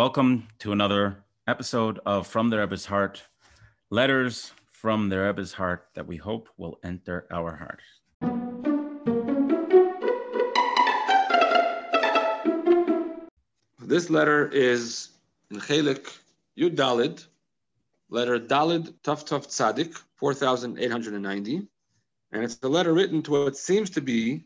Welcome to another episode of From the Rebbe's Heart, letters from the Rebbe's heart that we hope will enter our heart. This letter is in Chelik Yud Dalid, letter Dalid Tuf Tuf Tzadik, 4,890. And it's a letter written to what seems to be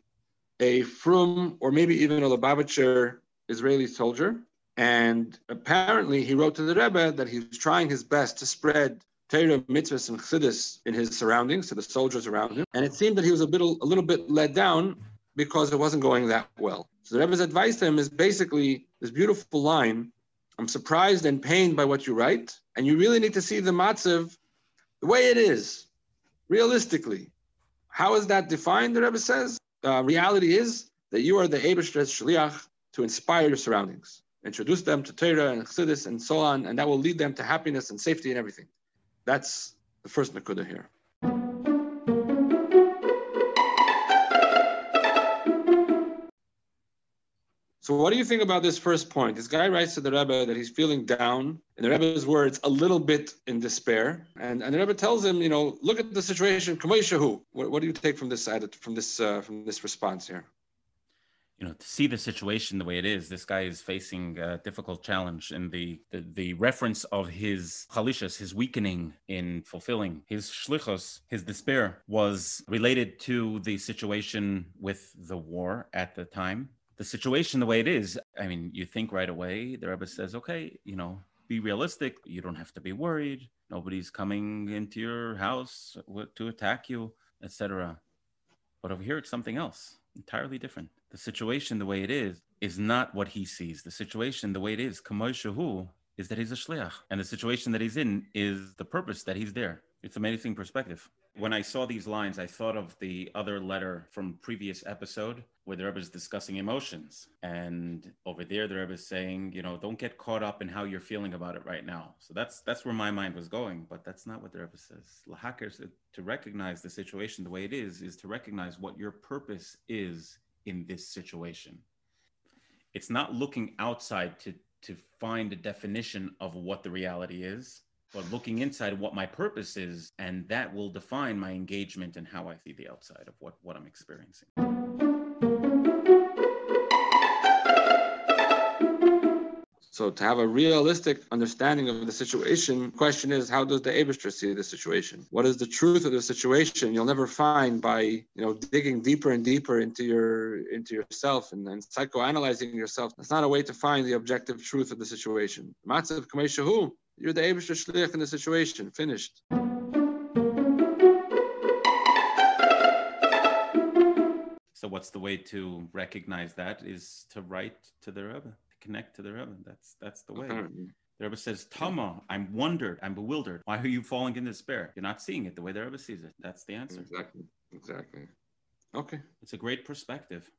a Frum or maybe even a Lubavitcher Israeli soldier. And apparently he wrote to the Rebbe that he was trying his best to spread Torah, mitzvahs, and chassidus in his surroundings, to the soldiers around him. And it seemed that he was a, bit, a little bit let down because it wasn't going that well. So the Rebbe's advice to him is basically this beautiful line I'm surprised and pained by what you write, and you really need to see the matzav the way it is, realistically. How is that defined? The Rebbe says uh, reality is that you are the Abishter's shliach to inspire your surroundings, introduce them to Torah and Chassidus and so on, and that will lead them to happiness and safety and everything. That's the first nakuda here. So what do you think about this first point? This guy writes to the Rebbe that he's feeling down, in the Rebbe's words, a little bit in despair. And, and the Rebbe tells him, you know, look at the situation, what, what do you take from this from this, uh, from this response here? You know to see the situation the way it is this guy is facing a difficult challenge and the the, the reference of his chalishas his weakening in fulfilling his shlichos his despair was related to the situation with the war at the time the situation the way it is, I mean, you think right away, the Rebbe says, okay, you know, be realistic. You don't have to be worried. Nobody's coming into your house to attack you, etc. But over here, it's something else, entirely different. The situation the way it is is not what he sees. The situation the way it is, kamoy is that he's a shliach, and the situation that he's in is the purpose that he's there. It's amazing perspective. When I saw these lines, I thought of the other letter from previous episode where the Rebbe is discussing emotions. And over there, the Rebbe is saying, you know, don't get caught up in how you're feeling about it right now. So that's that's where my mind was going, but that's not what the Rebbe says. Lahakers, to recognize the situation the way it is, is to recognize what your purpose is in this situation. It's not looking outside to to find a definition of what the reality is but looking inside what my purpose is and that will define my engagement and how i see the outside of what, what i'm experiencing so to have a realistic understanding of the situation question is how does the Abishter see the situation what is the truth of the situation you'll never find by you know digging deeper and deeper into your into yourself and, psychoanalyzing yourself that's not a way to find the objective truth of the situation matzav kameshahu you're the Abishter Shliach in the situation. Finished. So what's the way to recognize that is to write to the Rebbe, to connect to the Rebbe. That's that's the way. Mm-hmm. The Rebbe says, Tama, I'm wondered, I'm bewildered. Why are you falling in despair? You're not seeing it the way the Rebbe sees it. That's the answer. Exactly. Exactly. Okay. It's a great perspective.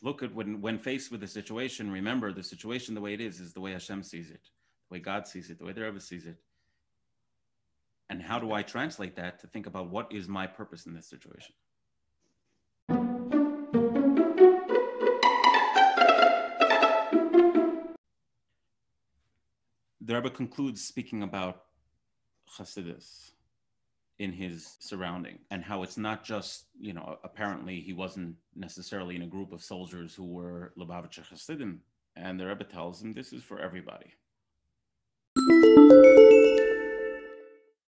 Look at when when faced with the situation, remember the situation the way it is is the way Hashem sees it the way God sees it, the way the Rebbe sees it. And how do I translate that to think about what is my purpose in this situation? The Rebbe concludes speaking about Chassidus in his surrounding and how it's not just, you know, apparently he wasn't necessarily in a group of soldiers who were Lubavitcher Chassidim. And the Rebbe tells him this is for everybody